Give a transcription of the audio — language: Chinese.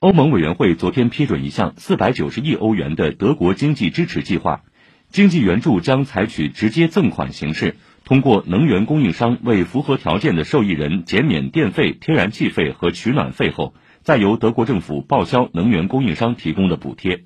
欧盟委员会昨天批准一项四百九十亿欧元的德国经济支持计划。经济援助将采取直接赠款形式通过能源供应商为符合条件的受益人减免电费天然气费和取暖费后再由德国政府报销能源供应商提供的补贴。